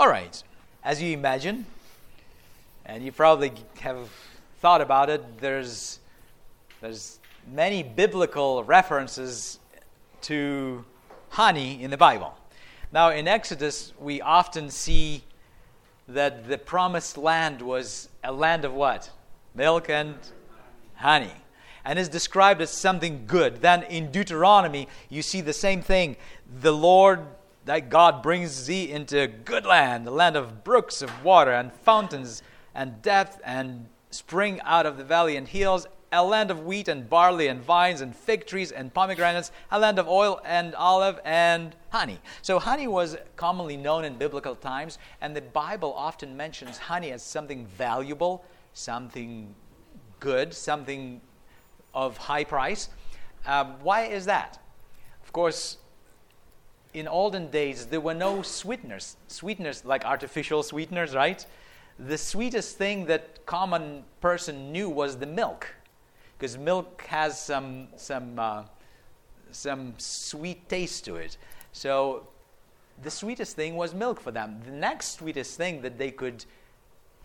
All right, as you imagine, and you probably have thought about it, there's, there's many biblical references to honey in the Bible. Now, in Exodus, we often see that the promised land was a land of what? Milk and honey. And is described as something good. Then in Deuteronomy, you see the same thing. The Lord that God brings thee into a good land, a land of brooks of water and fountains and depth and spring out of the valley and hills, a land of wheat and barley and vines and fig trees and pomegranates, a land of oil and olive and honey. So, honey was commonly known in biblical times, and the Bible often mentions honey as something valuable, something good, something of high price. Um, why is that? Of course, in olden days, there were no sweeteners, sweeteners like artificial sweeteners, right? The sweetest thing that common person knew was the milk, because milk has some some uh, some sweet taste to it. So the sweetest thing was milk for them. The next sweetest thing that they could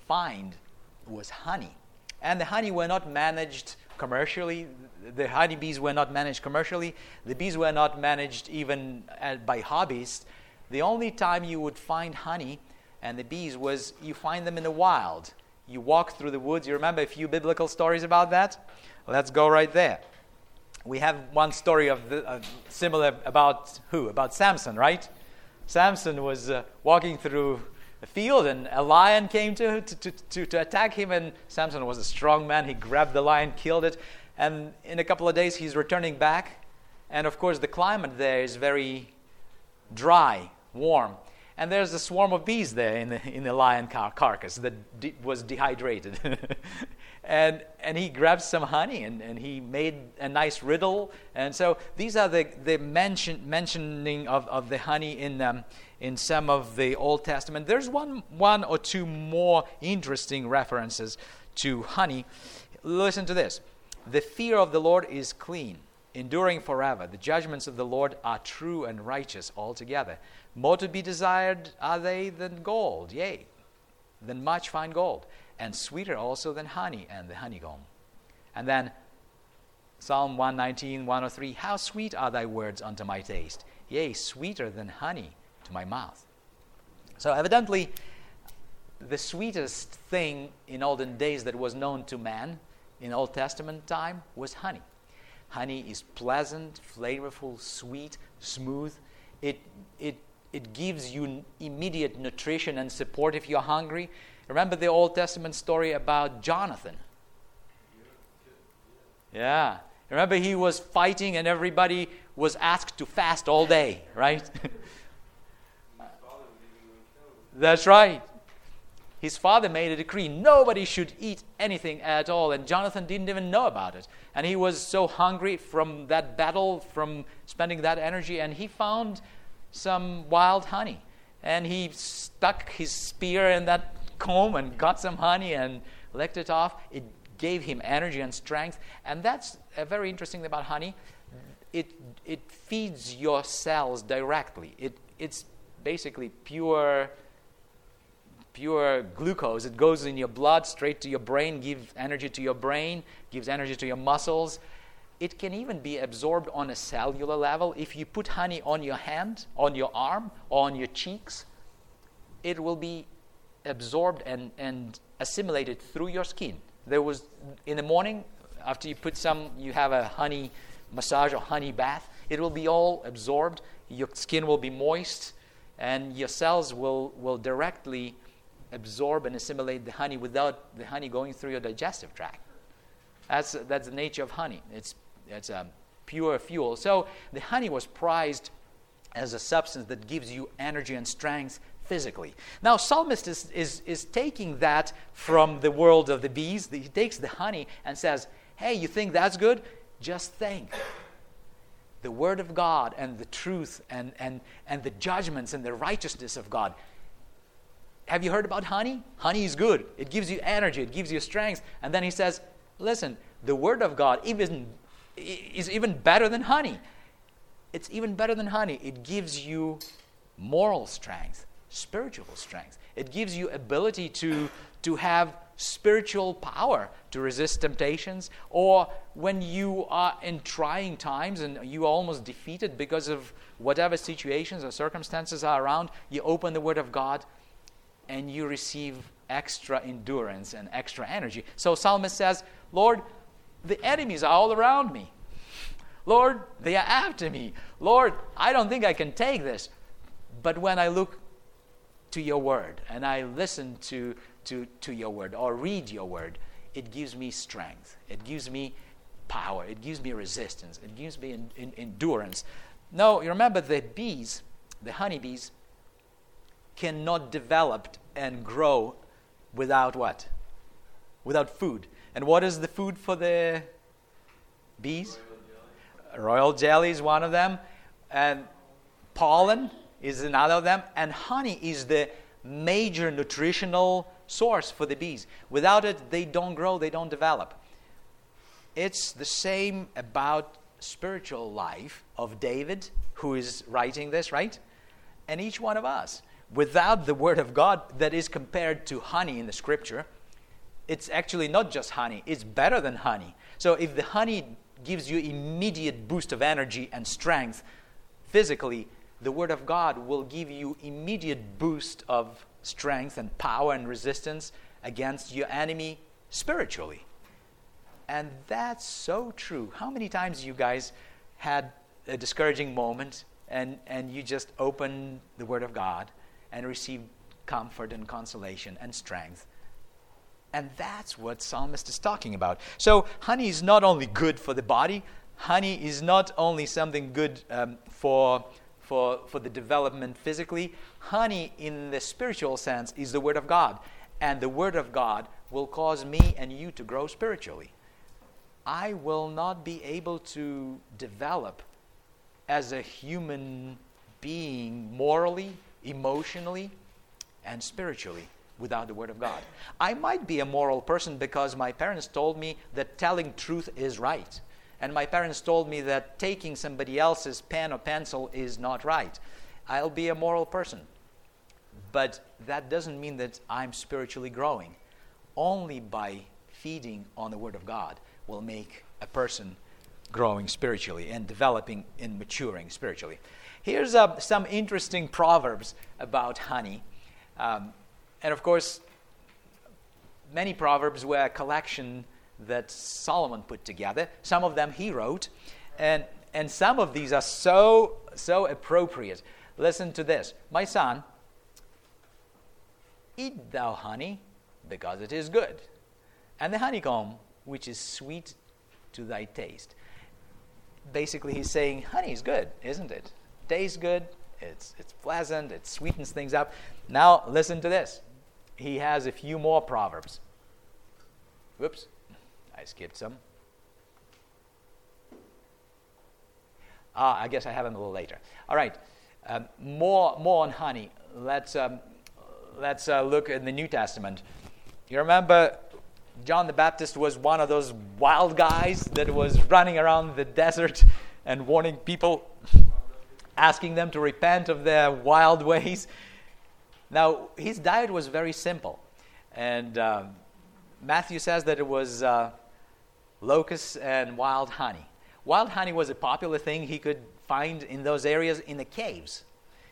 find was honey, and the honey were not managed commercially. The honeybees were not managed commercially. The bees were not managed even uh, by hobbyists. The only time you would find honey and the bees was you find them in the wild. You walk through the woods. You remember a few biblical stories about that? Let's go right there. We have one story of the, uh, similar about who? About Samson, right? Samson was uh, walking through a field and a lion came to, to, to, to attack him and samson was a strong man he grabbed the lion killed it and in a couple of days he's returning back. And of course the climate there is very dry warm. And there's a swarm of bees there in the, in the lion car- carcass that de- was dehydrated. And, and he grabbed some honey and, and he made a nice riddle. And so these are the, the mention, mentioning of, of the honey in um, in some of the Old Testament. There's one, one or two more interesting references to honey. Listen to this The fear of the Lord is clean, enduring forever. The judgments of the Lord are true and righteous altogether. More to be desired are they than gold, yea, than much fine gold, and sweeter also than honey and the honeycomb. And then Psalm 119, 103 How sweet are thy words unto my taste, yea, sweeter than honey to my mouth. So, evidently, the sweetest thing in olden days that was known to man in Old Testament time was honey. Honey is pleasant, flavorful, sweet, smooth. It, it, it gives you immediate nutrition and support if you're hungry. Remember the Old Testament story about Jonathan? Yeah. Remember he was fighting and everybody was asked to fast all day, right? That's right. His father made a decree nobody should eat anything at all, and Jonathan didn't even know about it. And he was so hungry from that battle, from spending that energy, and he found some wild honey. And he stuck his spear in that comb and got some honey and licked it off. It gave him energy and strength. And that's a very interesting thing about honey. It, it feeds your cells directly. It, it's basically pure pure glucose. It goes in your blood straight to your brain, gives energy to your brain, gives energy to your muscles. It can even be absorbed on a cellular level. If you put honey on your hand, on your arm, on your cheeks, it will be absorbed and, and assimilated through your skin. There was in the morning, after you put some, you have a honey massage or honey bath, it will be all absorbed. Your skin will be moist, and your cells will, will directly absorb and assimilate the honey without the honey going through your digestive tract. That's, that's the nature of honey. It's, it's a pure fuel. So the honey was prized as a substance that gives you energy and strength physically. Now, Psalmist is, is, is taking that from the world of the bees. He takes the honey and says, Hey, you think that's good? Just think. The Word of God and the truth and, and, and the judgments and the righteousness of God have you heard about honey? Honey is good. It gives you energy, it gives you strength. And then he says, listen, the word of God even, is even better than honey. It's even better than honey. It gives you moral strength, spiritual strength. It gives you ability to, to have spiritual power to resist temptations, or when you are in trying times and you are almost defeated because of whatever situations or circumstances are around, you open the Word of God and you receive extra endurance and extra energy. So, Psalmist says, Lord, the enemies are all around me. Lord, they are after me. Lord, I don't think I can take this. But when I look to your word and I listen to, to, to your word or read your word, it gives me strength. It gives me power. It gives me resistance. It gives me in, in, endurance. No, you remember the bees, the honeybees, cannot develop and grow without what? Without food. And what is the food for the bees? Royal jelly is one of them. And pollen is another of them. And honey is the major nutritional source for the bees. Without it, they don't grow, they don't develop. It's the same about spiritual life of David, who is writing this, right? And each one of us. Without the Word of God that is compared to honey in the Scripture, it's actually not just honey, it's better than honey. So if the honey gives you immediate boost of energy and strength physically, the Word of God will give you immediate boost of strength and power and resistance against your enemy spiritually. And that's so true. How many times you guys had a discouraging moment and, and you just opened the Word of God and receive comfort and consolation and strength? And that's what Psalmist is talking about. So, honey is not only good for the body, honey is not only something good um, for for, for the development physically. Honey, in the spiritual sense, is the Word of God. And the Word of God will cause me and you to grow spiritually. I will not be able to develop as a human being morally, emotionally, and spiritually without the Word of God. I might be a moral person because my parents told me that telling truth is right. And my parents told me that taking somebody else's pen or pencil is not right. I'll be a moral person. But that doesn't mean that I'm spiritually growing. Only by feeding on the Word of God will make a person growing spiritually and developing and maturing spiritually. Here's uh, some interesting proverbs about honey. Um, and of course, many proverbs were a collection that Solomon put together. Some of them he wrote, and, and some of these are so, so appropriate. Listen to this My son, eat thou honey, because it is good, and the honeycomb, which is sweet to thy taste. Basically, he's saying, honey is good, isn't it? Tastes good, it's, it's pleasant, it sweetens things up. Now, listen to this. He has a few more proverbs. Whoops. I skipped some. Ah, I guess I have them a little later. All right, um, more, more on honey. Let's, um, let's uh, look in the New Testament. You remember John the Baptist was one of those wild guys that was running around the desert and warning people, asking them to repent of their wild ways. Now, his diet was very simple. And um, Matthew says that it was uh, locusts and wild honey. Wild honey was a popular thing he could find in those areas in the caves.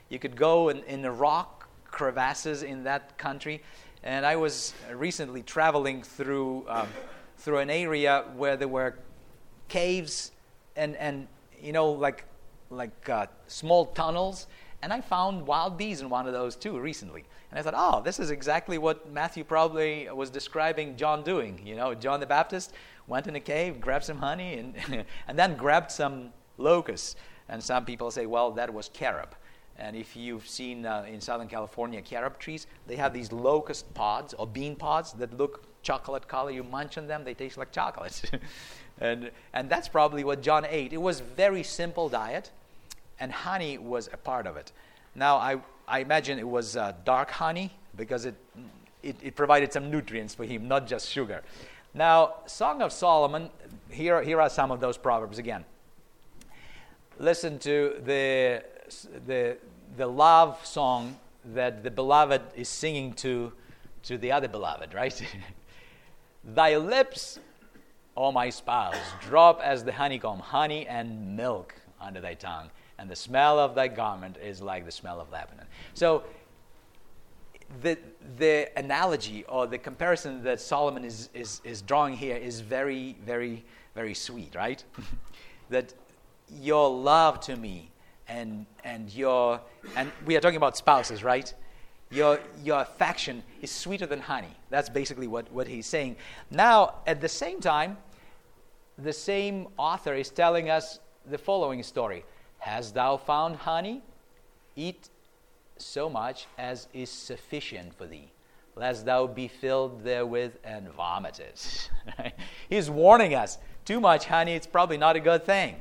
You could go in, in the rock crevasses in that country. And I was recently traveling through, um, through an area where there were caves and, and you know, like, like uh, small tunnels. And I found wild bees in one of those too recently. And I thought, oh, this is exactly what Matthew probably was describing John doing. You know, John the Baptist went in a cave, grabbed some honey, and, and then grabbed some locusts. And some people say, well, that was carob. And if you've seen uh, in Southern California carob trees, they have these locust pods or bean pods that look chocolate color. You munch on them, they taste like chocolate. and, and that's probably what John ate. It was very simple diet, and honey was a part of it. Now, I, I imagine it was uh, dark honey because it, it, it provided some nutrients for him, not just sugar. Now, Song of Solomon, here, here are some of those proverbs again. Listen to the, the, the love song that the beloved is singing to, to the other beloved, right? Thy lips, O my spouse, drop as the honeycomb, honey and milk under thy tongue, and the smell of thy garment is like the smell of Lebanon. So, the, the analogy or the comparison that Solomon is, is, is drawing here is very, very, very sweet, right? that your love to me and, and your, and we are talking about spouses, right? Your, your affection is sweeter than honey. That's basically what, what he's saying. Now, at the same time, the same author is telling us the following story Hast thou found honey? Eat so much as is sufficient for thee, lest thou be filled therewith and vomited. He's warning us too much honey, it's probably not a good thing.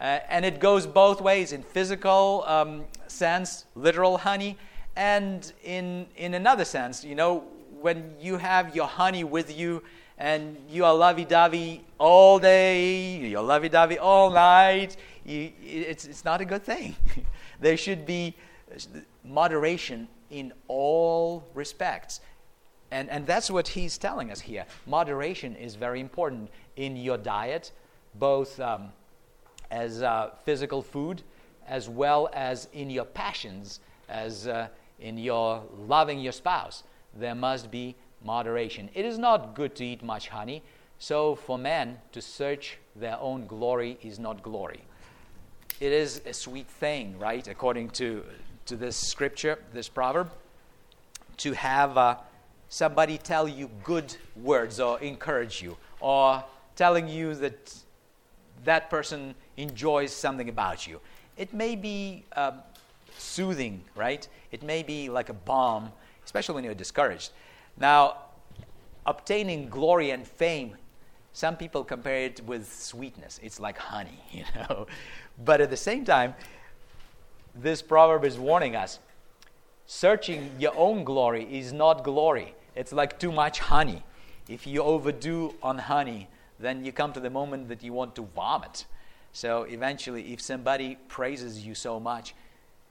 Uh, and it goes both ways in physical um, sense, literal honey, and in, in another sense. You know, when you have your honey with you and you are lovey dovey all day, you're lovey dovey all night, you, it's, it's not a good thing. there should be moderation in all respects. And, and that's what he's telling us here. Moderation is very important in your diet, both um, as uh, physical food as well as in your passions, as uh, in your loving your spouse. There must be moderation. It is not good to eat much honey, so for men to search their own glory is not glory. It is a sweet thing, right, according to, to this scripture, this proverb, to have uh, somebody tell you good words or encourage you, or telling you that that person enjoys something about you. It may be um, soothing, right? It may be like a balm, especially when you're discouraged. Now, obtaining glory and fame, some people compare it with sweetness. It's like honey, you know. But at the same time, this proverb is warning us searching your own glory is not glory. It's like too much honey. If you overdo on honey, then you come to the moment that you want to vomit. So eventually, if somebody praises you so much,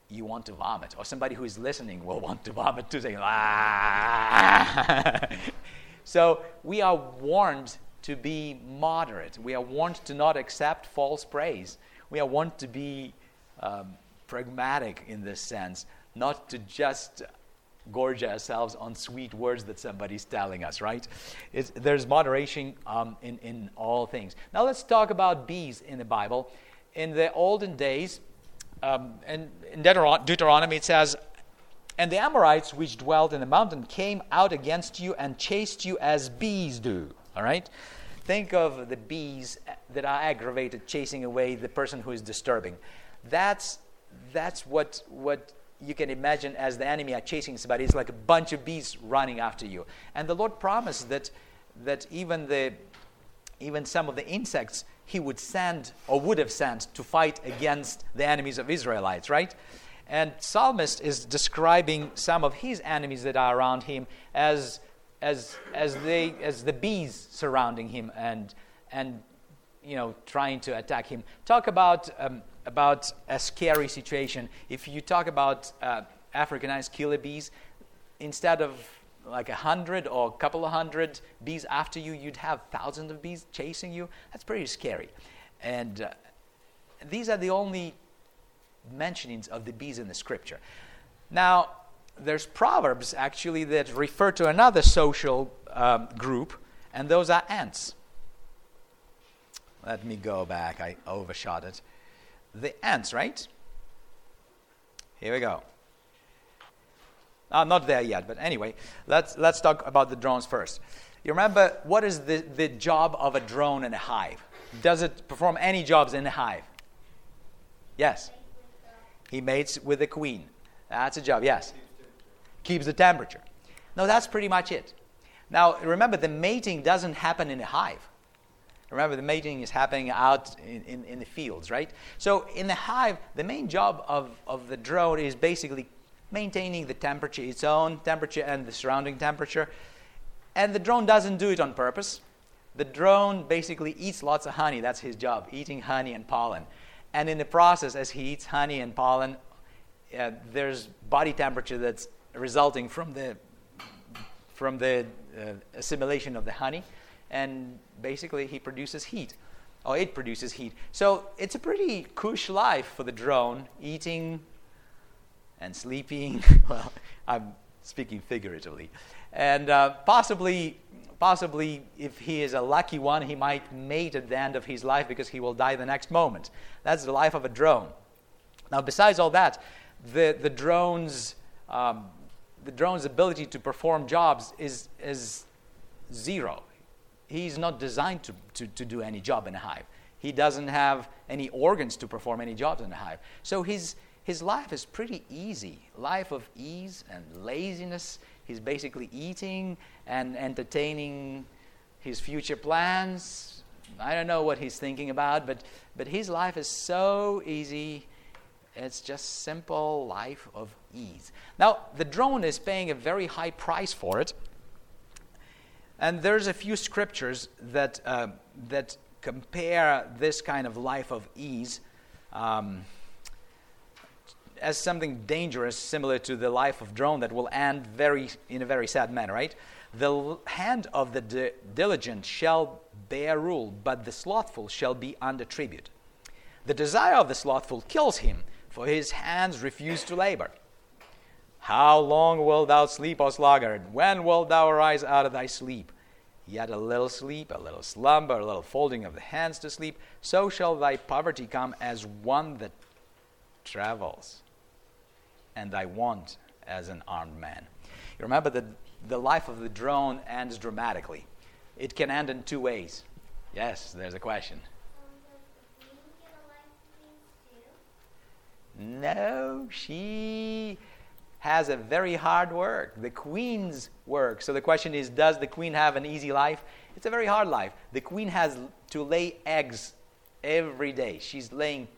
you want to vomit. Or somebody who is listening will want to vomit too, saying, ah. so we are warned to be moderate. We are warned to not accept false praise. We warned to be um, pragmatic in this sense, not to just gorge ourselves on sweet words that somebody's telling us, right? It's, there's moderation um, in, in all things. Now let's talk about bees in the Bible. In the olden days, um, in, in Deuteronomy, it says, And the Amorites which dwelt in the mountain came out against you and chased you as bees do. All right? Think of the bees that are aggravated chasing away the person who is disturbing. That's, that's what, what you can imagine as the enemy are chasing somebody, it's like a bunch of bees running after you. And the Lord promised that, that even, the, even some of the insects he would send or would have sent to fight against the enemies of Israelites, right? And Psalmist is describing some of his enemies that are around him as, as, as, they, as the bees surrounding him and, and you know, trying to attack him. Talk about um, about a scary situation. If you talk about uh, Africanized killer bees, instead of like a hundred or a couple of hundred bees after you, you'd have thousands of bees chasing you. That's pretty scary. And uh, these are the only mentionings of the bees in the scripture. Now, there's proverbs actually that refer to another social um, group, and those are ants. Let me go back. I overshot it the ants, right? Here we go. I'm not there yet, but anyway, let's, let's talk about the drones first. You remember what is the, the job of a drone in a hive? Does it perform any jobs in a hive? Yes. He mates with the queen. That's a job, yes. Keeps the temperature. No, that's pretty much it. Now, remember, the mating doesn't happen in a hive. Remember, the mating is happening out in, in, in, the fields, right? So, in the hive, the main job of, of the drone is basically maintaining the temperature, its own temperature, and the surrounding temperature. And the drone doesn't do it on purpose. The drone basically eats lots of honey. That's his job, eating honey and pollen. And in the process, as he eats honey and pollen, uh, there's body temperature that's resulting from the from the uh, assimilation of the honey, and basically he produces heat, or it produces heat. So it's a pretty cush life for the drone, eating and sleeping. well, I'm speaking figuratively, and uh, possibly possibly if he is a lucky one, he might mate at the end of his life because he will die the next moment. That's the life of a drone. Now, besides all that, the, the drone's um, the drone's ability to perform jobs is, is zero. He's not designed to, to, to do any job in a hive. He doesn't have any organs to perform any jobs in a hive. So his, his life is pretty easy life of ease and laziness. He's basically eating and entertaining his future plans. I don't know what he's thinking about, but, but his life is so easy it's just simple life of ease. Now, the drone is paying a very high price for it. And there's a few scriptures that, uh, that compare this kind of life of ease um, as something dangerous, similar to the life of drone that will end very, in a very sad manner, right? The hand of the di- diligent shall bear rule, but the slothful shall be under tribute. The desire of the slothful kills him, for his hands refuse to labor. How long wilt thou sleep, O sluggard? When wilt thou arise out of thy sleep? Yet a little sleep, a little slumber, a little folding of the hands to sleep, so shall thy poverty come as one that travels, and thy want as an armed man. You remember that the life of the drone ends dramatically. It can end in two ways. Yes, there's a question. No, she has a very hard work. The queen's work. So the question is Does the queen have an easy life? It's a very hard life. The queen has to lay eggs every day. She's laying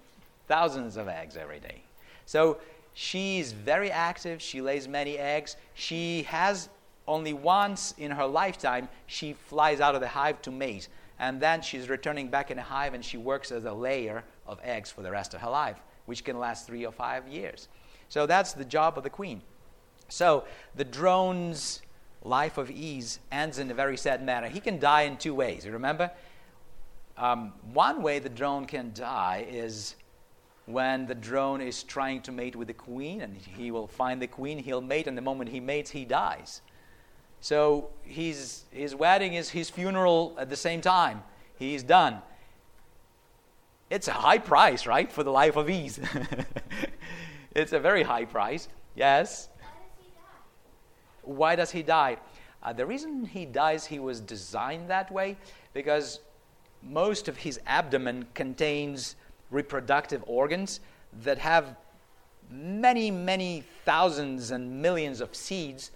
thousands of eggs every day. So she's very active. She lays many eggs. She has only once in her lifetime, she flies out of the hive to mate. And then she's returning back in the hive and she works as a layer of eggs for the rest of her life which can last three or five years. So that's the job of the queen. So the drone's life of ease ends in a very sad manner. He can die in two ways. You remember? Um, one way the drone can die is when the drone is trying to mate with the queen, and he will find the queen, he'll mate, and the moment he mates, he dies. So his, his wedding is his funeral at the same time. He's done. It's a high price, right, for the life of ease. it's a very high price. Yes? Why does he die? Uh, the reason he dies, he was designed that way because most of his abdomen contains reproductive organs that have many, many thousands and millions of seeds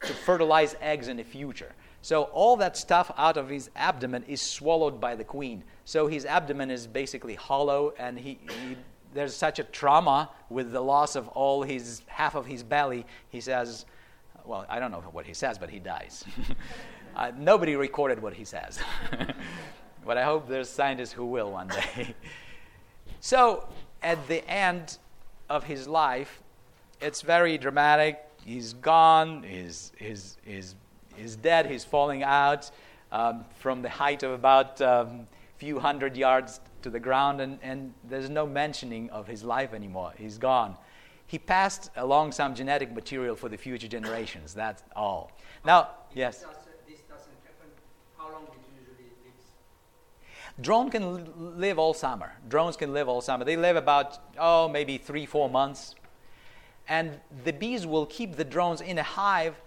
to fertilize eggs in the future. So all that stuff out of his abdomen is swallowed by the queen. So his abdomen is basically hollow, and he, he, there's such a trauma with the loss of all his half of his belly. He says, well, I don't know what he says, but he dies. uh, nobody recorded what he says, but I hope there's scientists who will one day. so at the end of his life, it's very dramatic. He's gone. His his his He's dead. He's falling out um, from the height of about a um, few hundred yards to the ground, and, and there's no mentioning of his life anymore. He's gone. He passed along some genetic material for the future generations. That's all. Now, yes. Drone can live all summer. Drones can live all summer. They live about, oh, maybe three, four months. And the bees will keep the drones in a hive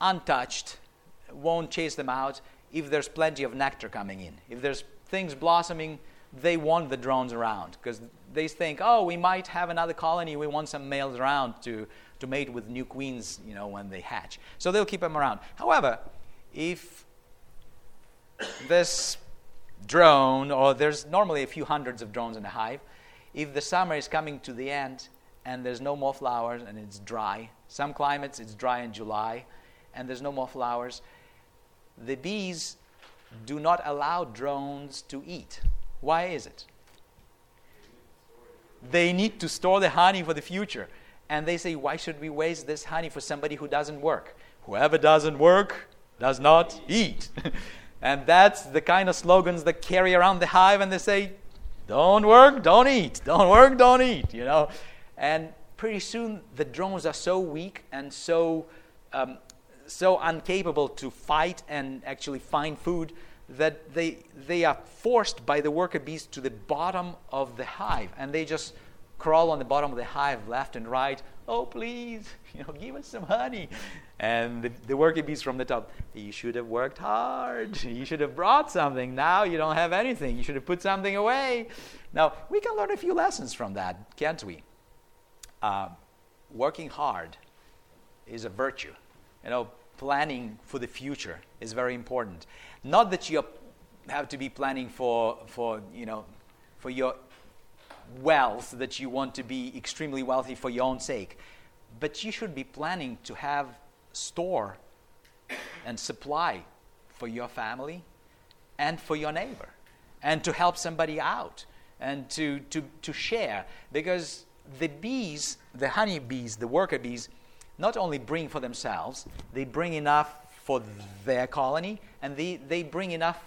untouched, won't chase them out if there's plenty of nectar coming in. If there's things blossoming, they want the drones around because they think, oh, we might have another colony. We want some males around to, to mate with new queens, you know, when they hatch. So they'll keep them around. However, if this drone, or there's normally a few hundreds of drones in a hive, if the summer is coming to the end and there's no more flowers and it's dry, some climates it's dry in July, and there's no more flowers, the bees do not allow drones to eat. Why is it? They need to store the honey for the future. And they say, Why should we waste this honey for somebody who doesn't work? Whoever doesn't work does not eat. and that's the kind of slogans that carry around the hive, and they say, Don't work, don't eat. Don't work, don't eat. You know? And pretty soon the drones are so weak and so, um, so incapable to fight and actually find food that they, they are forced by the worker bees to the bottom of the hive. And they just crawl on the bottom of the hive left and right. Oh please you know give us some honey. And the, the worker bees from the top you should have worked hard. You should have brought something. Now you don't have anything. You should have put something away. Now we can learn a few lessons from that can't we? Uh, working hard is a virtue you know planning for the future is very important. Not that you have to be planning for, for, you know, for your wealth, that you want to be extremely wealthy for your own sake, but you should be planning to have store and supply for your family and for your neighbor and to help somebody out and to, to, to share because the bees, the honey bees, the worker bees, not only bring for themselves, they bring enough for their colony, and they, they bring enough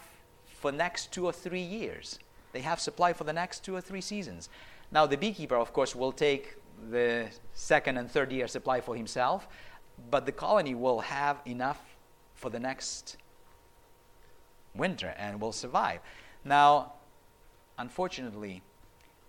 for next two or three years. They have supply for the next two or three seasons. Now, the beekeeper, of course, will take the second and third year supply for himself, but the colony will have enough for the next winter and will survive. Now, unfortunately,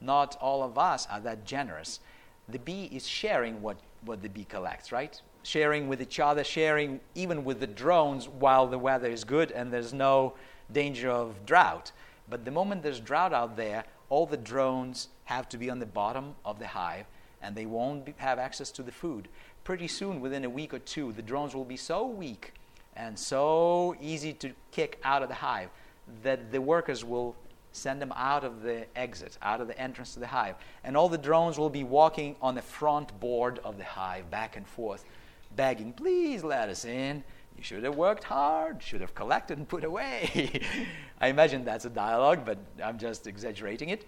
not all of us are that generous. The bee is sharing what, what the bee collects, right? sharing with each other, sharing even with the drones while the weather is good and there's no danger of drought. But the moment there's drought out there, all the drones have to be on the bottom of the hive and they won't be, have access to the food. Pretty soon, within a week or two, the drones will be so weak and so easy to kick out of the hive that the workers will send them out of the exit, out of the entrance to the hive. And all the drones will be walking on the front board of the hive back and forth begging, please let us in. You should have worked hard, should have collected and put away. I imagine that's a dialogue, but I'm just exaggerating it.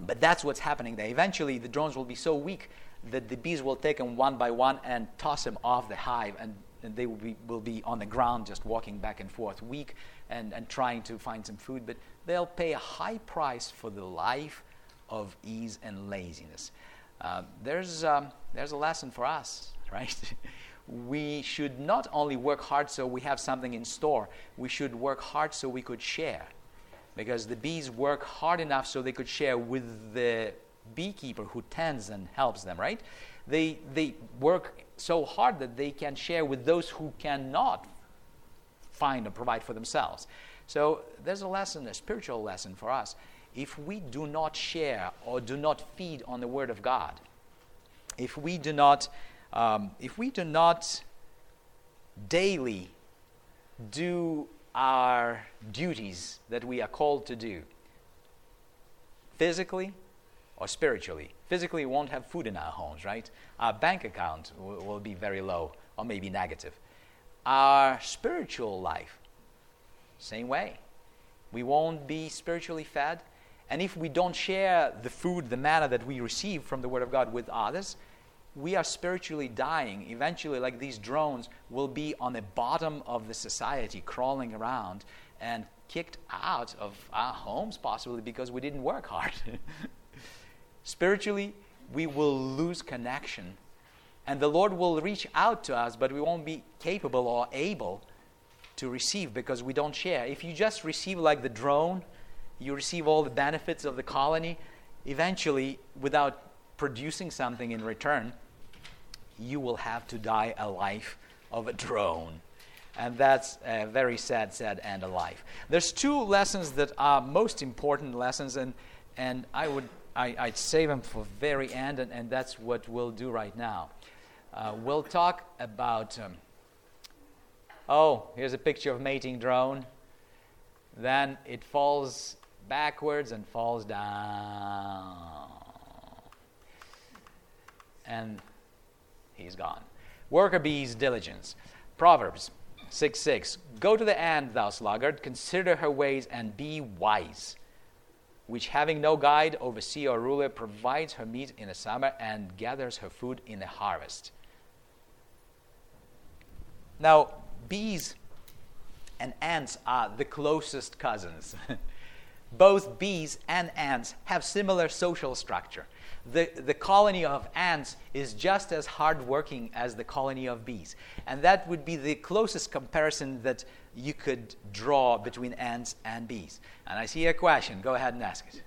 But that's what's happening there. Eventually, the drones will be so weak that the bees will take them one by one and toss them off the hive, and, and they will be, will be on the ground just walking back and forth, weak and, and trying to find some food. But they'll pay a high price for the life of ease and laziness. Uh, there's, um, there's a lesson for us right? we should not only work hard so we have something in store, we should work hard so we could share. Because the bees work hard enough so they could share with the beekeeper who tends and helps them, right? They, they work so hard that they can share with those who cannot find and provide for themselves. So there's a lesson, a spiritual lesson for us. If we do not share or do not feed on the Word of God, if we do not um, if we do not daily do our duties that we are called to do, physically or spiritually, physically we won't have food in our homes, right? Our bank account will, will be very low or maybe negative. Our spiritual life, same way. We won't be spiritually fed. And if we don't share the food, the manna that we receive from the Word of God with others, we are spiritually dying. Eventually, like these drones, will be on the bottom of the society, crawling around and kicked out of our homes, possibly because we didn't work hard. Spiritually, we will lose connection. And the Lord will reach out to us, but we won't be capable or able to receive because we don't share. If you just receive like the drone, you receive all the benefits of the colony, eventually, without producing something in return, you will have to die a life of a drone. And that's a very sad, sad end of life. There's two lessons that are most important lessons, and, and I would I, would save them for very end, and, and that's what we'll do right now. Uh, we'll talk about. Um, oh, here's a picture of mating drone. Then it falls backwards and falls down. And he's gone. Worker bees diligence. Proverbs 6 6. Go to the ant, thou sluggard, consider her ways and be wise. which having no guide, overseer, or ruler, provides her meat in the summer and gathers her food in the harvest. Now, bees and ants are the closest cousins. Both bees and ants have similar social structure. The, the colony of ants is just as hardworking as the colony of bees. And that would be the closest comparison that you could draw between ants and bees. And I see a question. Go ahead and ask it.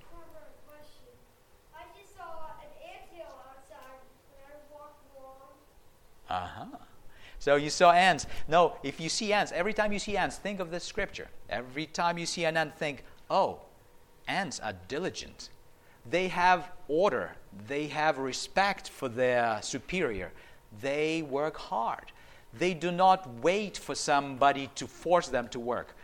Uh huh. So you saw ants. No, if you see ants, every time you see ants, think of this scripture. Every time you see an ant, think, oh, ants are diligent. They have order, they have respect for their superior, they work hard. They do not wait for somebody to force them to work.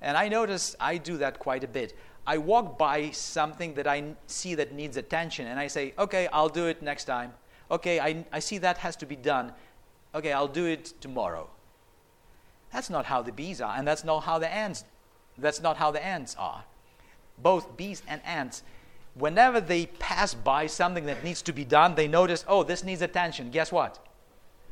And I notice I do that quite a bit. I walk by something that I see that needs attention, and I say, okay, I'll do it next time. Okay, I, I see that has to be done. Okay, I'll do it tomorrow. That's not how the bees are, and that's not how the ants. That's not how the ants are. Both bees and ants, whenever they pass by something that needs to be done, they notice, oh, this needs attention. Guess what?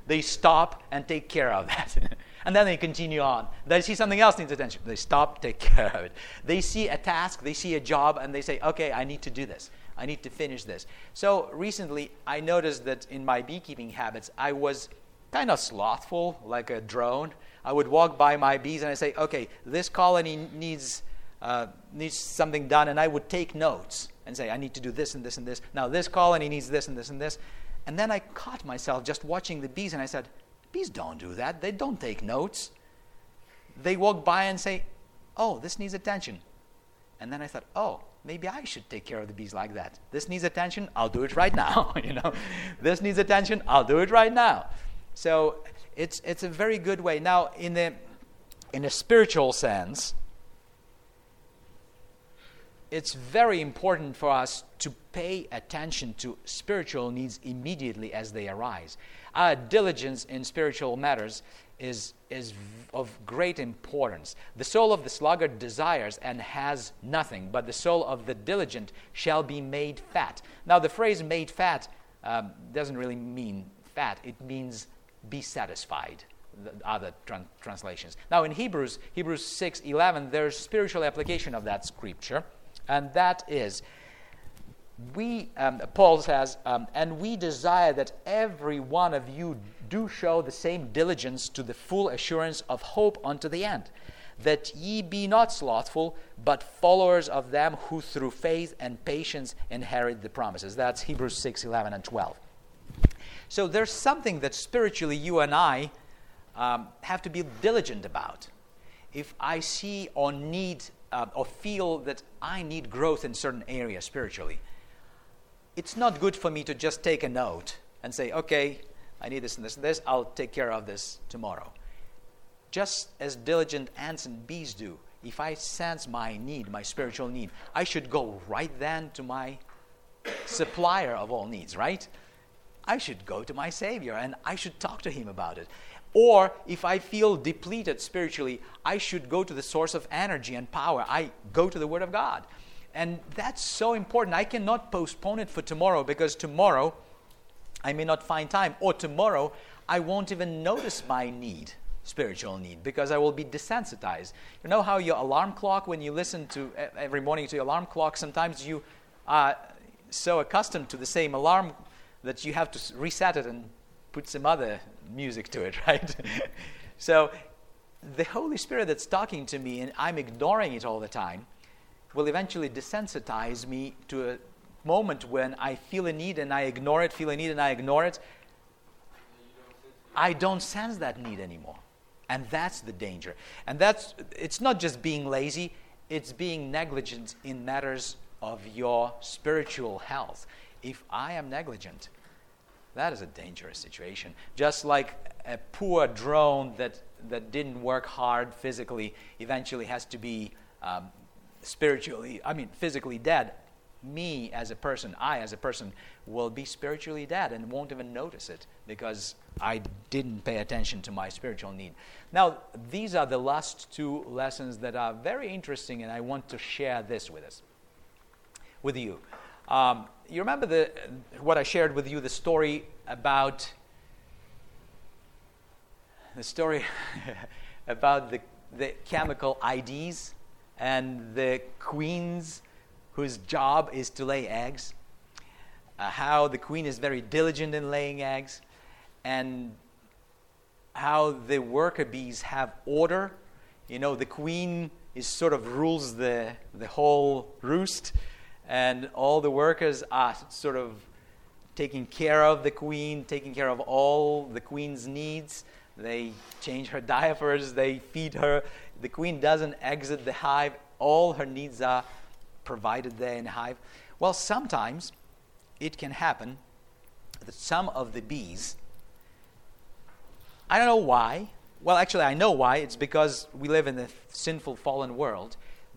they stop and take care of that. and then they continue on. They see something else needs attention. They stop, take care of it. They see a task, they see a job, and they say, okay, I need to do this. I need to finish this. So recently, I noticed that in my beekeeping habits, I was kind of slothful, like a drone. I would walk by my bees and I say, okay, this colony needs, uh, needs something done, and I would take notes and say, I need to do this and this and this. Now, this colony needs this and this and this. And then I caught myself just watching the bees and I said, Bees don't do that. They don't take notes. They walk by and say, Oh, this needs attention. And then I thought, Oh, maybe I should take care of the bees like that. This needs attention, I'll do it right now. you know, this needs attention, I'll do it right now. So it's, it's a very good way. Now, in the in a spiritual sense, it's very important for us to pay attention to spiritual needs immediately as they arise. Our diligence in spiritual matters is, is of great importance. The soul of the sluggard desires and has nothing, but the soul of the diligent shall be made fat. Now, the phrase made fat um, doesn't really mean fat, it means be satisfied other translations. Now in Hebrews, Hebrews 6:11, there's spiritual application of that scripture and that is we um, paul says um, and we desire that every one of you do show the same diligence to the full assurance of hope unto the end that ye be not slothful but followers of them who through faith and patience inherit the promises that's hebrews 6 11 and 12 so there's something that spiritually you and i um, have to be diligent about if i see or need uh, or feel that I need growth in certain areas spiritually, it's not good for me to just take a note and say, okay, I need this and this and this, I'll take care of this tomorrow. Just as diligent ants and bees do, if I sense my need, my spiritual need, I should go right then to my supplier of all needs, right? I should go to my Savior and I should talk to Him about it. Or if I feel depleted spiritually, I should go to the source of energy and power. I go to the Word of God. And that's so important. I cannot postpone it for tomorrow because tomorrow I may not find time. Or tomorrow I won't even notice my need, spiritual need, because I will be desensitized. You know how your alarm clock, when you listen to every morning to your alarm clock, sometimes you are so accustomed to the same alarm that you have to reset it and put some other music to it, right? so the Holy Spirit that's talking to me and I'm ignoring it all the time will eventually desensitize me to a moment when I feel a need and I ignore it, feel a need and I ignore it. I don't sense that need anymore. And that's the danger. And that's it's not just being lazy, it's being negligent in matters of your spiritual health. If I am negligent, that is a dangerous situation. Just like a poor drone that, that didn't work hard physically eventually has to be um, spiritually, I mean, physically dead. Me as a person, I as a person, will be spiritually dead and won't even notice it because I didn't pay attention to my spiritual need. Now, these are the last two lessons that are very interesting, and I want to share this with us. with you. Um, you remember the, what I shared with you, the story about the story about the, the chemical IDs and the queens whose job is to lay eggs. Uh, how the queen is very diligent in laying eggs, and how the worker bees have order. You know, the queen is sort of rules the, the whole roost, and all the workers are sort of taking care of the queen, taking care of all the queen's needs. They change her diapers, they feed her. The queen doesn't exit the hive, all her needs are provided there in the hive. Well, sometimes it can happen that some of the bees, I don't know why, well, actually, I know why. It's because we live in a sinful, fallen world.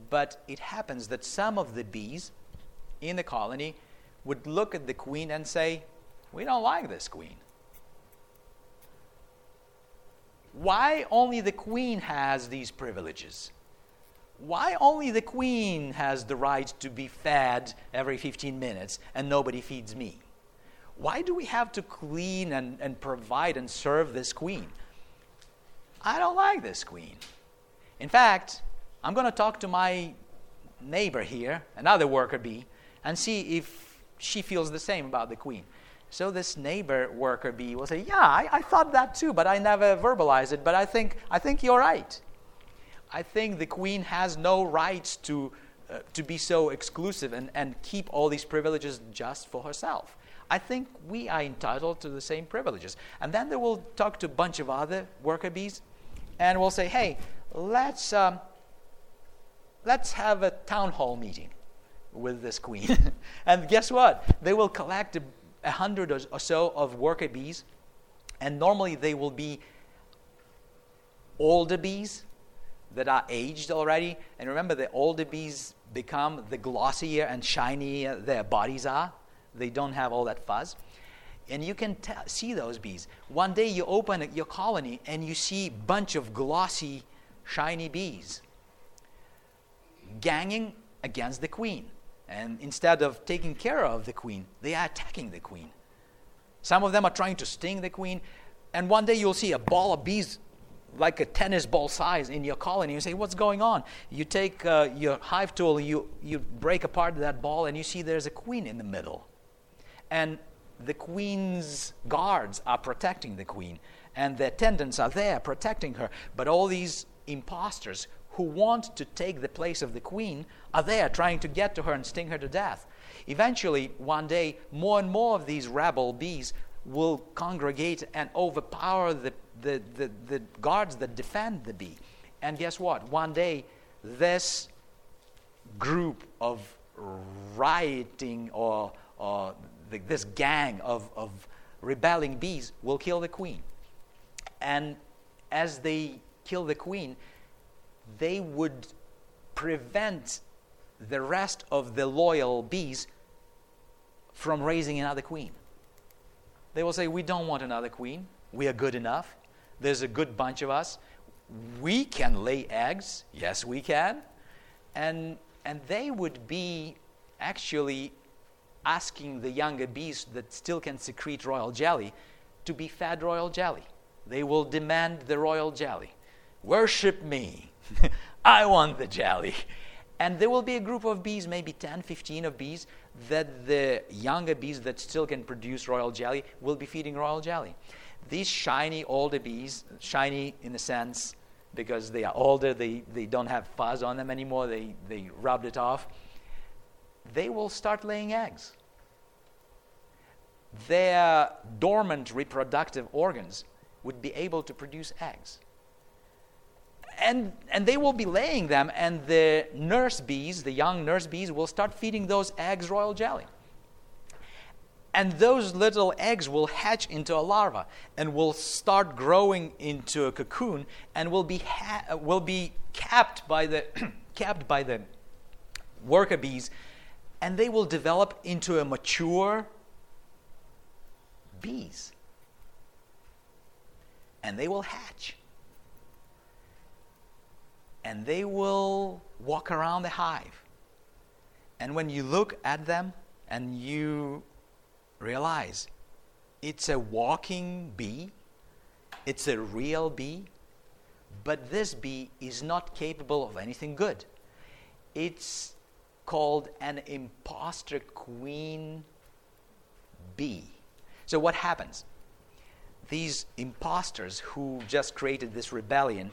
But it happens that some of the bees in the colony would look at the queen and say, We don't like this queen. Why only the queen has these privileges? Why only the queen has the right to be fed every 15 minutes and nobody feeds me? Why do we have to clean and, and provide and serve this queen? I don't like this queen. In fact, I'm going to talk to my neighbor here, another worker bee, and see if she feels the same about the queen. So this neighbor worker bee will say, "Yeah, I, I, thought that too, but I never verbalized it. But I think I think you're right. I think the queen has no rights to uh, to be so exclusive and, and keep all these privileges just for herself. I think we are entitled to the same privileges. And then they will talk to a bunch of other worker bees, and we'll say, "Hey, let's um, let's have a town hall meeting." With this queen. and guess what? They will collect a hundred or so of worker bees, and normally they will be older bees that are aged already. And remember, the older bees become the glossier and shinier their bodies are. They don't have all that fuzz. And you can t- see those bees. One day you open your colony and you see a bunch of glossy, shiny bees ganging against the queen. And instead of taking care of the queen, they are attacking the queen. Some of them are trying to sting the queen. And one day you'll see a ball of bees like a tennis ball size in your colony. You say, What's going on? You take uh, your hive tool, you, you break apart that ball, and you see there's a queen in the middle. And the queen's guards are protecting the queen, and the attendants are there protecting her. But all these imposters who want to take the place of the queen are there trying to get to her and sting her to death. Eventually, one day, more and more of these rebel bees will congregate and overpower the, the, the, the guards that defend the bee. And guess what? One day, this group of rioting or, or the, this gang of, of rebelling bees will kill the queen. And as they kill the queen, they would prevent the rest of the loyal bees from raising another queen. They will say, We don't want another queen. We are good enough. There's a good bunch of us. We can lay eggs. Yes, we can. And, and they would be actually asking the younger bees that still can secrete royal jelly to be fed royal jelly. They will demand the royal jelly. Worship me. I want the jelly. And there will be a group of bees, maybe 10, 15 of bees, that the younger bees that still can produce royal jelly will be feeding royal jelly. These shiny older bees, shiny in the sense because they are older, they, they don't have fuzz on them anymore, they, they rubbed it off, they will start laying eggs. Their dormant reproductive organs would be able to produce eggs and, and they will be laying them, and the nurse bees, the young nurse bees, will start feeding those eggs royal jelly. And those little eggs will hatch into a larva and will start growing into a cocoon and will be, ha- will be capped by the, capped by the worker bees, and they will develop into a mature bees. And they will hatch and they will walk around the hive And when you look at them and you realize it's a walking bee, it's a real bee, but this bee is not capable of anything good. It's called an imposter queen bee. So, what happens? These imposters who just created this rebellion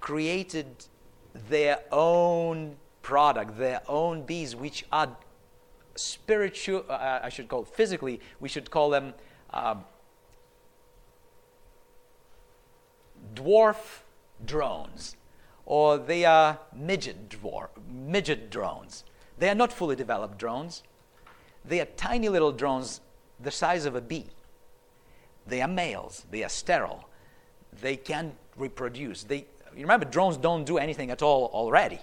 created their own product, their own bees, which are spiritual, uh, I should call physically, we should call them uh, dwarf drones, or they are midget, dwarf, midget drones. They are not fully developed drones. They are tiny little drones the size of a bee. They are males. They are sterile. They can't reproduce. They, you remember, drones don't do anything at all already.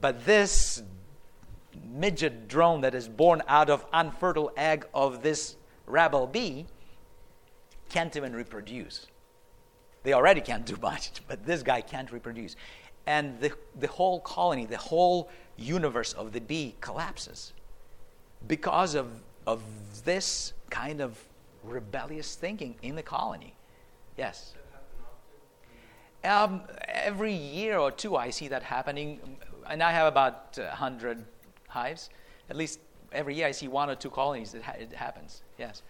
But this midget drone that is born out of unfertile egg of this rebel bee can't even reproduce. They already can't do much, but this guy can't reproduce. And the, the whole colony, the whole universe of the bee collapses because of, of this kind of rebellious thinking in the colony. Yes? Um, every year or two, I see that happening. And I have about 100 hives. At least every year, I see one or two colonies that ha- it happens. Yes.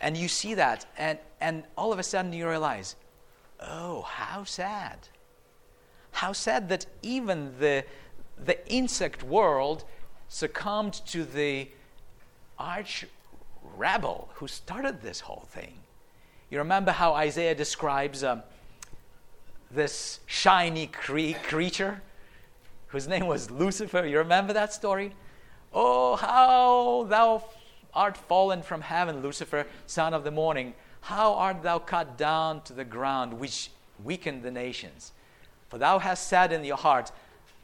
And you see that, and, and all of a sudden you realize Oh, how sad. How sad that even the, the insect world succumbed to the arch rebel who started this whole thing. You remember how Isaiah describes um, this shiny cre- creature whose name was Lucifer? You remember that story? Oh, how thou art fallen from heaven, Lucifer, son of the morning. How art thou cut down to the ground, which weakened the nations? For thou hast said in your heart,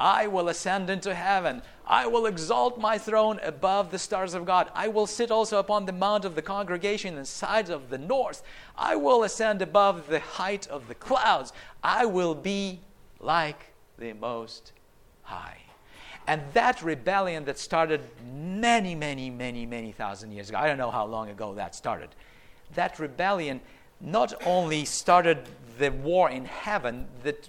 I will ascend into heaven. I will exalt my throne above the stars of God. I will sit also upon the mount of the congregation in the sides of the north. I will ascend above the height of the clouds. I will be like the Most High. And that rebellion that started many, many, many, many thousand years ago, I don't know how long ago that started that rebellion not only started the war in heaven that,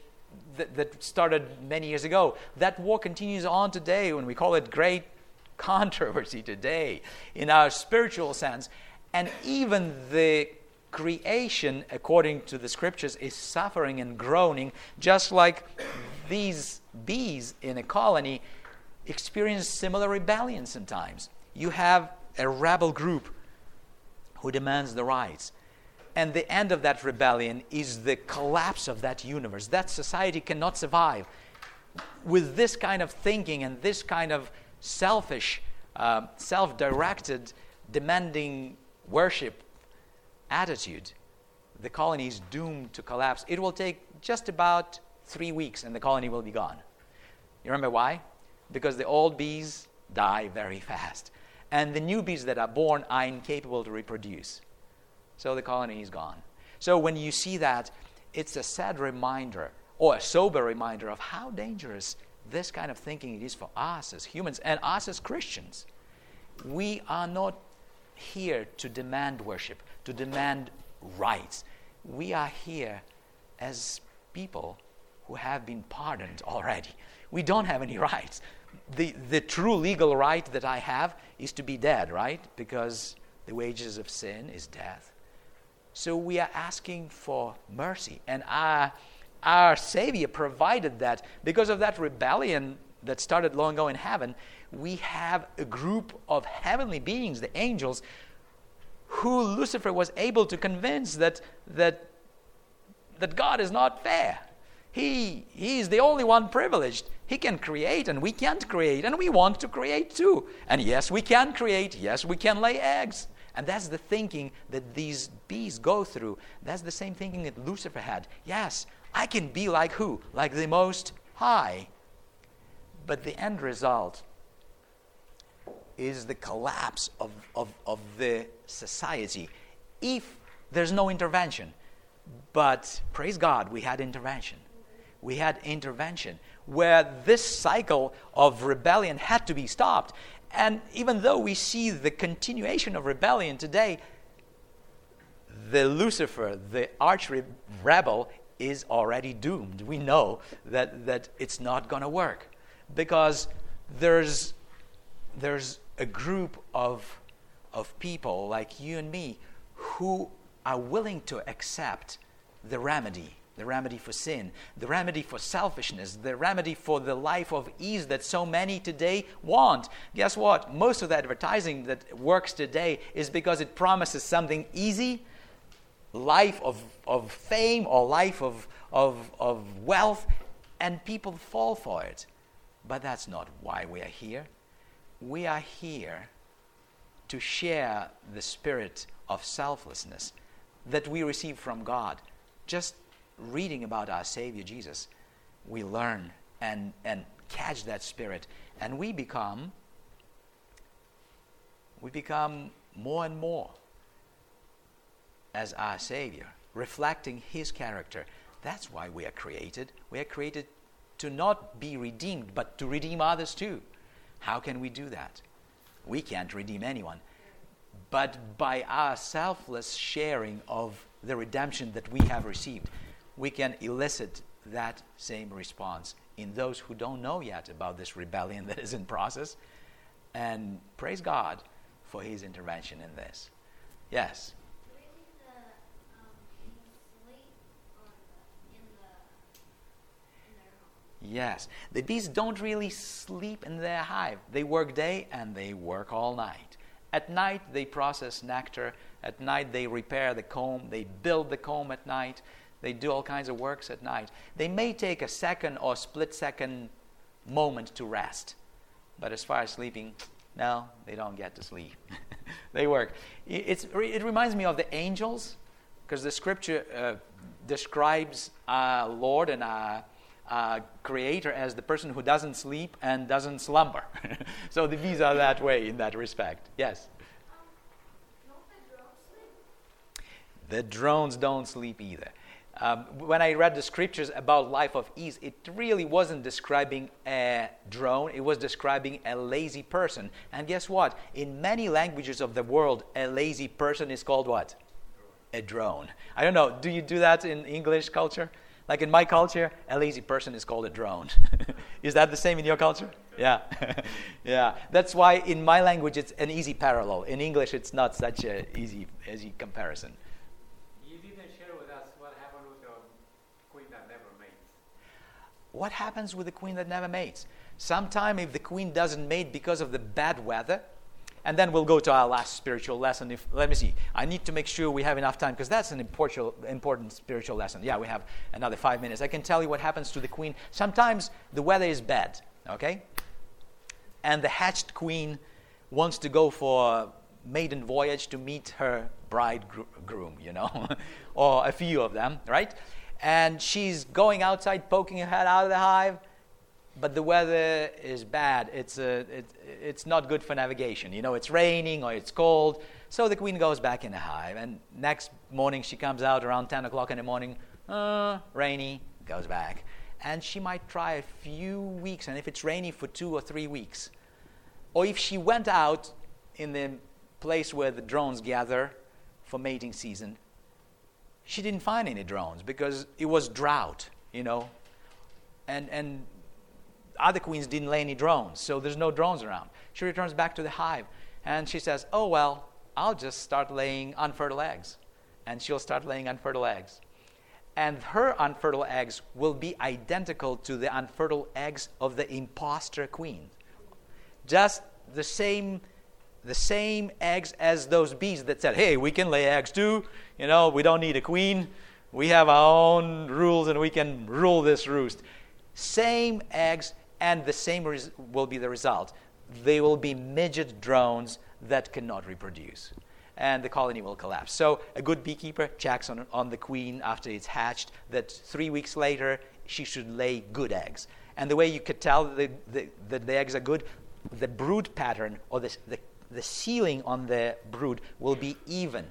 that, that, started many years ago, that war continues on today when we call it great controversy today in our spiritual sense. And even the creation, according to the scriptures, is suffering and groaning, just like these bees in a colony experience similar rebellion sometimes. You have a rebel group who demands the rights. And the end of that rebellion is the collapse of that universe. That society cannot survive with this kind of thinking and this kind of selfish, uh, self directed, demanding worship attitude. The colony is doomed to collapse. It will take just about three weeks and the colony will be gone. You remember why? Because the old bees die very fast and the new bees that are born are incapable to reproduce. So the colony is gone. So when you see that, it's a sad reminder or a sober reminder of how dangerous this kind of thinking it is for us as humans and us as Christians. We are not here to demand worship, to demand rights. We are here as people who have been pardoned already. We don't have any rights the, the true legal right that I have is to be dead, right? Because the wages of sin is death. So we are asking for mercy. And our, our Savior provided that. Because of that rebellion that started long ago in heaven, we have a group of heavenly beings, the angels, who Lucifer was able to convince that, that, that God is not fair. He, he is the only one privileged. He can create, and we can't create, and we want to create too. And yes, we can create. Yes, we can lay eggs. And that's the thinking that these bees go through. That's the same thinking that Lucifer had. Yes, I can be like who? Like the Most High. But the end result is the collapse of, of, of the society if there's no intervention. But praise God, we had intervention we had intervention where this cycle of rebellion had to be stopped. And even though we see the continuation of rebellion today, the Lucifer, the arch rebel, is already doomed. We know that, that it's not going to work because there's, there's a group of, of people like you and me who are willing to accept the remedy the remedy for sin, the remedy for selfishness, the remedy for the life of ease that so many today want. Guess what? Most of the advertising that works today is because it promises something easy, life of, of fame or life of, of, of wealth, and people fall for it. But that's not why we are here. We are here to share the spirit of selflessness that we receive from God. Just reading about our Savior Jesus, we learn and, and catch that spirit, and we become we become more and more as our Savior, reflecting His character. That's why we are created. We are created to not be redeemed, but to redeem others too. How can we do that? We can't redeem anyone. But by our selfless sharing of the redemption that we have received, we can elicit that same response in those who don't know yet about this rebellion that is in process. And praise God for his intervention in this. Yes. Yes. The bees don't really sleep in their hive. They work day and they work all night. At night, they process nectar. At night, they repair the comb. They build the comb at night. They do all kinds of works at night. They may take a second or split second moment to rest. But as far as sleeping, no, they don't get to sleep. they work. It's, it reminds me of the angels, because the scripture uh, describes our Lord and our, our Creator as the person who doesn't sleep and doesn't slumber. so the bees are that way in that respect. Yes? Um, the drones don't sleep either. Um, when I read the scriptures about life of ease, it really wasn't describing a drone, it was describing a lazy person. And guess what? In many languages of the world, a lazy person is called what? A drone. I don't know, do you do that in English culture? Like in my culture, a lazy person is called a drone. is that the same in your culture? Yeah. yeah. That's why in my language it's an easy parallel. In English, it's not such an easy, easy comparison. You didn't share with us what happened with the queen that never mates. What happens with the queen that never mates? Sometime, if the queen doesn't mate because of the bad weather, and then we'll go to our last spiritual lesson. If let me see, I need to make sure we have enough time because that's an important, important spiritual lesson. Yeah, we have another five minutes. I can tell you what happens to the queen. Sometimes the weather is bad, okay, and the hatched queen wants to go for a maiden voyage to meet her bridegroom, you know, or a few of them, right? and she's going outside, poking her head out of the hive, but the weather is bad. It's, a, it, it's not good for navigation. You know, it's raining or it's cold. So the queen goes back in the hive, and next morning she comes out around 10 o'clock in the morning, uh, rainy, goes back. And she might try a few weeks, and if it's rainy, for two or three weeks. Or if she went out in the place where the drones gather for mating season, she didn't find any drones because it was drought, you know. And, and other queens didn't lay any drones, so there's no drones around. She returns back to the hive and she says, Oh, well, I'll just start laying unfertile eggs. And she'll start laying unfertile eggs. And her unfertile eggs will be identical to the unfertile eggs of the impostor queen. Just the same the same eggs as those bees that said, hey, we can lay eggs too. You know, we don't need a queen. We have our own rules and we can rule this roost. Same eggs, and the same res- will be the result. They will be midget drones that cannot reproduce. And the colony will collapse. So, a good beekeeper checks on, on the queen after it's hatched that three weeks later she should lay good eggs. And the way you could tell that the, the, the eggs are good, the brood pattern or the, the the sealing on the brood will be even.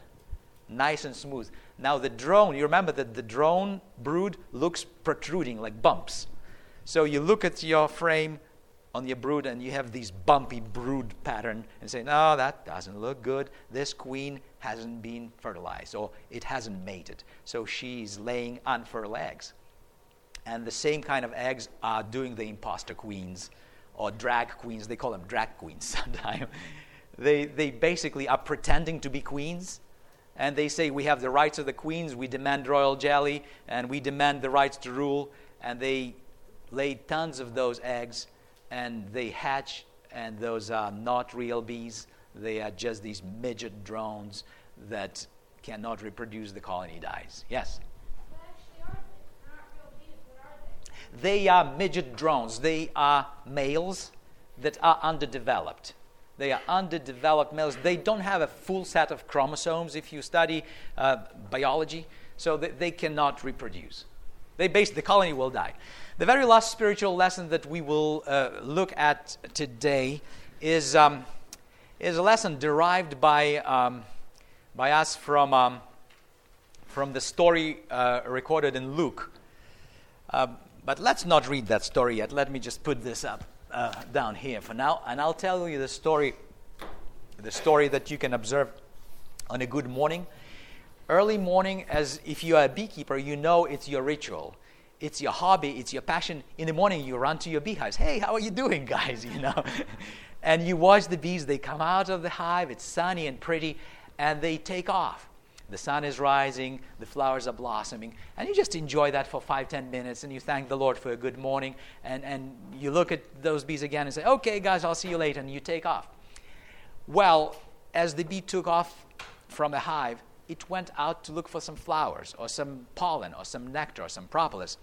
nice and smooth. Now, the drone, you remember that the drone brood looks protruding like bumps. So you look at your frame on your brood and you have these bumpy brood pattern and say, no, that doesn't look good. This queen hasn't been fertilized or it hasn't mated. So she's laying unfertile eggs. And the same kind of eggs are doing the imposter queens or drag queens. They call them drag queens sometimes. they, they basically are pretending to be queens. And they say, We have the rights of the queens, we demand royal jelly, and we demand the rights to rule. And they lay tons of those eggs, and they hatch, and those are not real bees. They are just these midget drones that cannot reproduce. The colony dies. Yes? They are midget drones. They are males that are underdeveloped. They are underdeveloped males. They don't have a full set of chromosomes if you study uh, biology, so they, they cannot reproduce. They base, the colony will die. The very last spiritual lesson that we will uh, look at today is, um, is a lesson derived by, um, by us from, um, from the story uh, recorded in Luke. Uh, but let's not read that story yet. Let me just put this up uh, down here for now, and I'll tell you the story, the story that you can observe on a good morning. Early morning, as if you are a beekeeper, you know it's your ritual. It's your hobby, it's your passion. In the morning, you run to your beehives. Hey, how are you doing, guys? You know, and you watch the bees. They come out of the hive. It's sunny and pretty, and they take off the sun is rising, the flowers are blossoming, and you just enjoy that for five, ten minutes, and you thank the Lord for a good morning, and, and you look at those bees again and say, okay, guys, I'll see you later, and you take off. Well, as the bee took off from the hive, it went out to look for some flowers, or some pollen, or some nectar, or some propolis.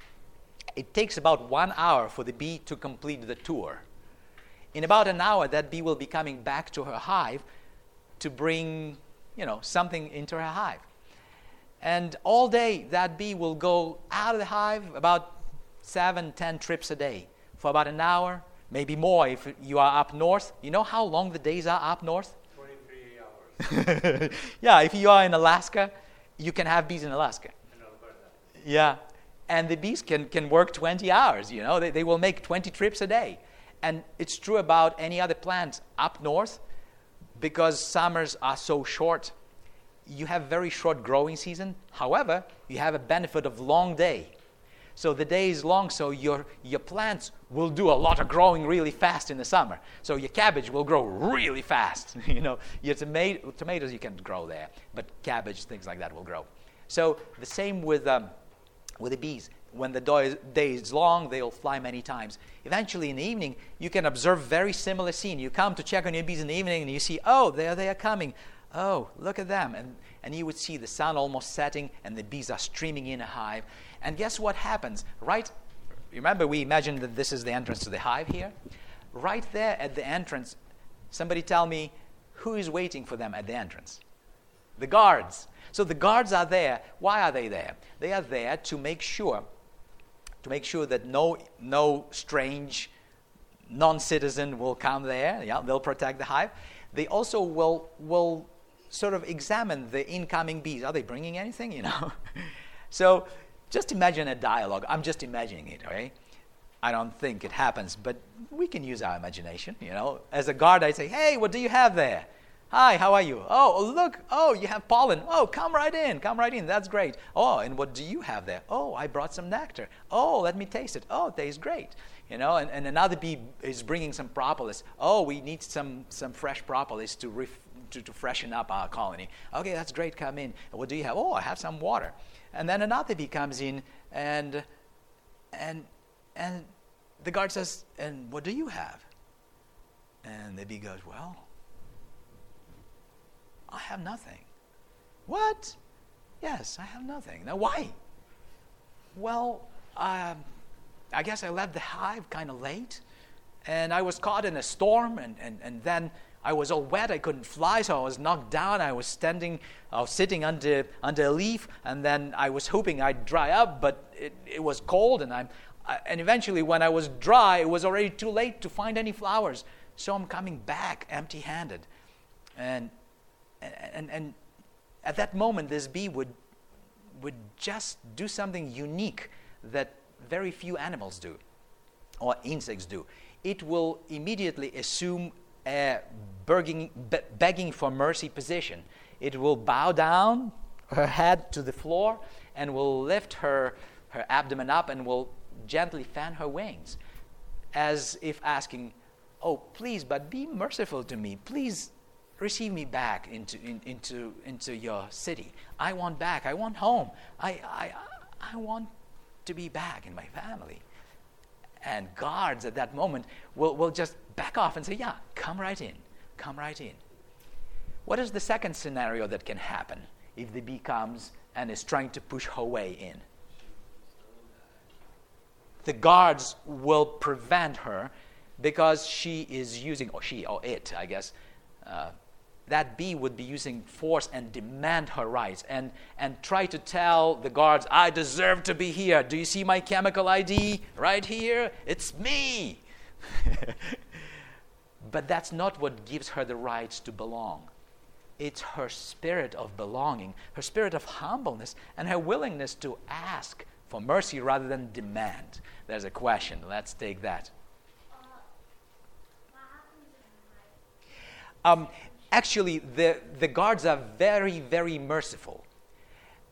It takes about one hour for the bee to complete the tour. In about an hour, that bee will be coming back to her hive to bring you know, something into her hive. And all day, that bee will go out of the hive about seven, ten trips a day for about an hour, maybe more if you are up north. You know how long the days are up north? 23 hours. yeah, if you are in Alaska, you can have bees in Alaska. Yeah. And the bees can, can work 20 hours, you know, they, they will make 20 trips a day. And it's true about any other plant up north because summers are so short, you have very short growing season. However, you have a benefit of long day. So the day is long, so your, your plants will do a lot of growing really fast in the summer. So your cabbage will grow really fast. you know, your tomato, tomatoes you can grow there, but cabbage, things like that will grow. So the same with, um, with the bees when the day is long, they'll fly many times. Eventually, in the evening, you can observe very similar scene. You come to check on your bees in the evening, and you see, oh, there they are coming. Oh, look at them. And, and you would see the sun almost setting, and the bees are streaming in a hive. And guess what happens? Right, remember we imagined that this is the entrance to the hive here? Right there at the entrance, somebody tell me who is waiting for them at the entrance? The guards. So the guards are there. Why are they there? They are there to make sure to make sure that no, no strange non citizen will come there. Yeah, they'll protect the hive. They also will, will sort of examine the incoming bees. Are they bringing anything? You know? so just imagine a dialogue. I'm just imagining it, okay? I don't think it happens, but we can use our imagination, you know. As a guard, I say, hey, what do you have there? Hi, how are you? Oh, oh look. Oh, you have pollen. Oh, come right in. Come right in. That's great. Oh, and what do you have there? Oh, I brought some nectar. Oh, let me taste it. Oh, it tastes great. You know, and, and another bee is bringing some propolis. Oh, we need some, some fresh propolis to, ref, to, to freshen up our colony. Okay, that's great. Come in. What do you have? Oh, I have some water. And then another bee comes in and, and, and the guard says, and what do you have? And the bee goes, well, I have nothing. What? Yes, I have nothing. Now, why? Well, um, I guess I left the hive kind of late, and I was caught in a storm, and, and, and then I was all wet. I couldn't fly, so I was knocked down. I was standing, I was sitting under, under a leaf, and then I was hoping I'd dry up, but it, it was cold, and I'm, and eventually, when I was dry, it was already too late to find any flowers. So I'm coming back empty handed. And and, and, at that moment, this bee would, would just do something unique that very few animals do or insects do. It will immediately assume a begging, begging for mercy position. It will bow down her head to the floor and will lift her, her abdomen up and will gently fan her wings as if asking, Oh, please, but be merciful to me. Please receive me back into, in, into, into your city. I want back. I want home. I, I, I want to be back in my family. And guards at that moment will, will just back off and say, Yeah, come right in. Come right in. What is the second scenario that can happen if the bee comes and is trying to push her way in? The guards will prevent her because she is using, or she, or it, I guess, uh, that bee would be using force and demand her rights and, and try to tell the guards, I deserve to be here. Do you see my chemical ID right here? It's me. but that's not what gives her the rights to belong. It's her spirit of belonging, her spirit of humbleness, and her willingness to ask for mercy rather than demand. There's a question. Let's take that. Um, actually, the, the guards are very, very merciful.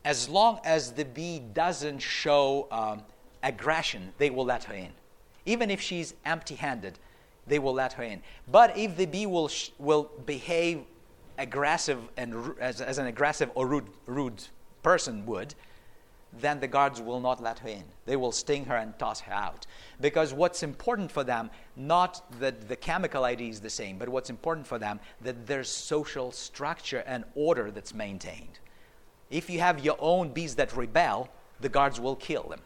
As long as the bee doesn't show um, aggression, they will let her in. Even if she's empty handed, they will let her in. But if the bee will, sh- will behave aggressive and as, as an aggressive or rude, rude person would, then the guards will not let her in. They will sting her and toss her out. Because what's important for them, not that the chemical ID is the same, but what's important for them, that there's social structure and order that's maintained. If you have your own bees that rebel, the guards will kill them.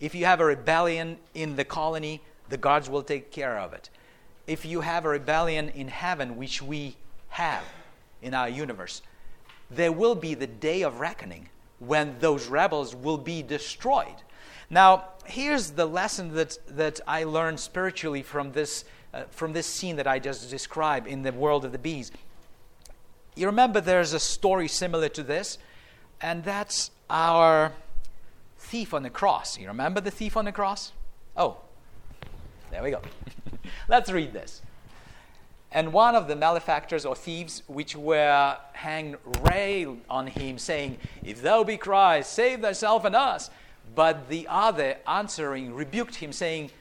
If you have a rebellion in the colony, the gods will take care of it. If you have a rebellion in heaven, which we have in our universe, there will be the day of reckoning when those rebels will be destroyed. Now, here's the lesson that, that I learned spiritually from this, uh, from this scene that I just described in the world of the bees. You remember there's a story similar to this, and that's our thief on the cross. You remember the thief on the cross? Oh, there we go. Let's read this. And one of the malefactors or thieves which were hanged railed on him, saying, If thou be Christ, save thyself and us. But the other answering rebuked him, saying,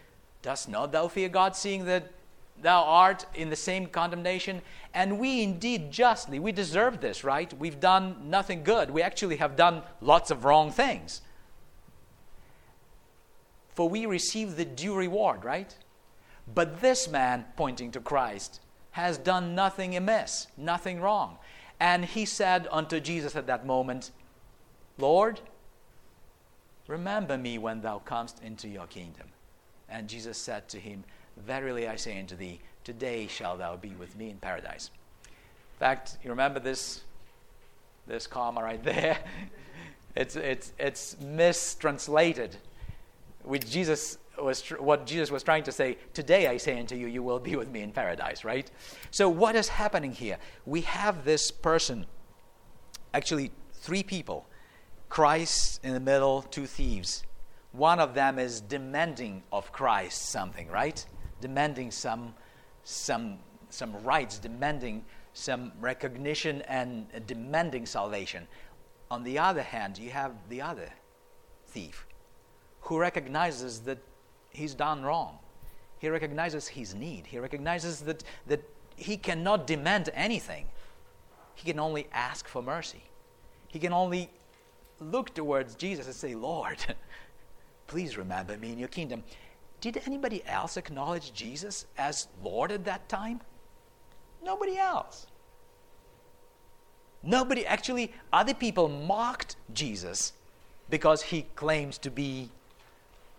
Dost not thou fear God, seeing that thou art in the same condemnation? And we indeed justly, we deserve this, right? We've done nothing good. We actually have done lots of wrong things. For we receive the due reward, right? But this man, pointing to Christ, has done nothing amiss, nothing wrong. And he said unto Jesus at that moment, Lord, remember me when thou comest into your kingdom. And Jesus said to him, Verily I say unto thee, today shalt thou be with me in paradise. In fact, you remember this, this comma right there? it's, it's, it's mistranslated, which Jesus was tr- what Jesus was trying to say, Today I say unto you, you will be with me in paradise, right? So, what is happening here? We have this person, actually, three people Christ in the middle, two thieves. One of them is demanding of Christ something, right? Demanding some, some, some rights, demanding some recognition, and demanding salvation. On the other hand, you have the other thief who recognizes that he's done wrong. He recognizes his need. He recognizes that, that he cannot demand anything. He can only ask for mercy. He can only look towards Jesus and say, Lord, please remember me in your kingdom. Did anybody else acknowledge Jesus as Lord at that time? Nobody else. Nobody, actually, other people mocked Jesus because he claims to be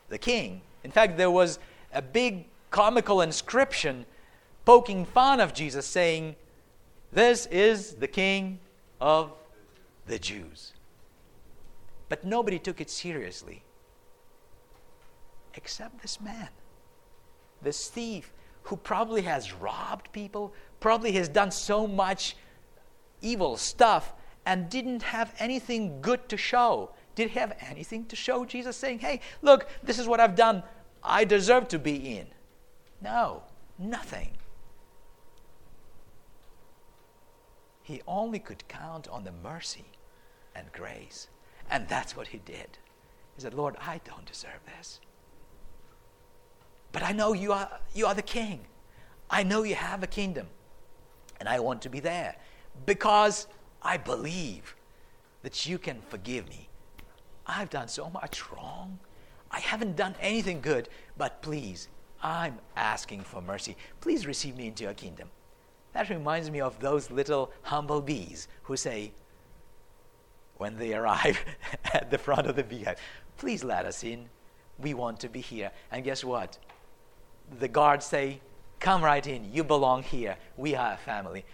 the king. In fact, there was a big comical inscription poking fun of Jesus, saying, This is the King of the Jews. But nobody took it seriously except this man, this thief who probably has robbed people, probably has done so much evil stuff and didn't have anything good to show. Did he have anything to show Jesus saying, hey, look, this is what I've done. I deserve to be in? No, nothing. He only could count on the mercy and grace. And that's what he did. He said, Lord, I don't deserve this. But I know you are, you are the king. I know you have a kingdom. And I want to be there because I believe that you can forgive me. I've done so much wrong. I haven't done anything good, but please, I'm asking for mercy. Please receive me into your kingdom. That reminds me of those little humble bees who say, when they arrive at the front of the beehive, please let us in. We want to be here. And guess what? The guards say, Come right in. You belong here. We are a family.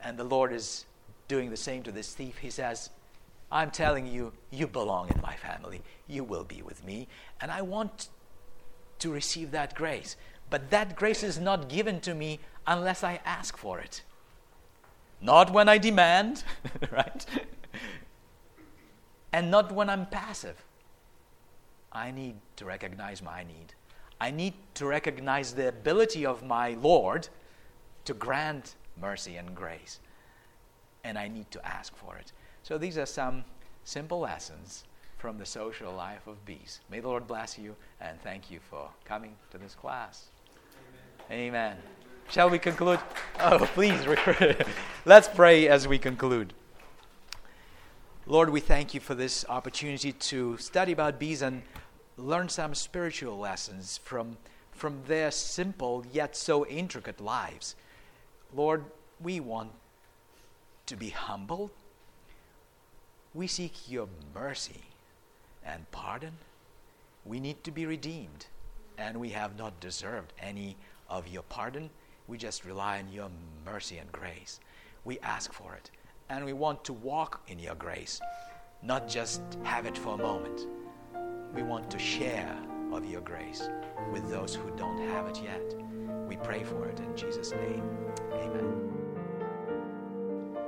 And the Lord is doing the same to this thief. He says, I'm telling you, you belong in my family. You will be with me. And I want to receive that grace. But that grace is not given to me unless I ask for it. Not when I demand, right? and not when I'm passive. I need to recognize my need. I need to recognize the ability of my Lord to grant mercy and grace. And I need to ask for it. So these are some simple lessons from the social life of bees. May the Lord bless you and thank you for coming to this class. Amen. Amen. Shall we conclude? Oh, please. Let's pray as we conclude. Lord, we thank you for this opportunity to study about bees and learn some spiritual lessons from, from their simple yet so intricate lives. Lord, we want to be humble. We seek your mercy and pardon. We need to be redeemed, and we have not deserved any of your pardon. We just rely on your mercy and grace. We ask for it, and we want to walk in your grace, not just have it for a moment. We want to share of your grace with those who don't have it yet. We pray for it in Jesus' name. Amen.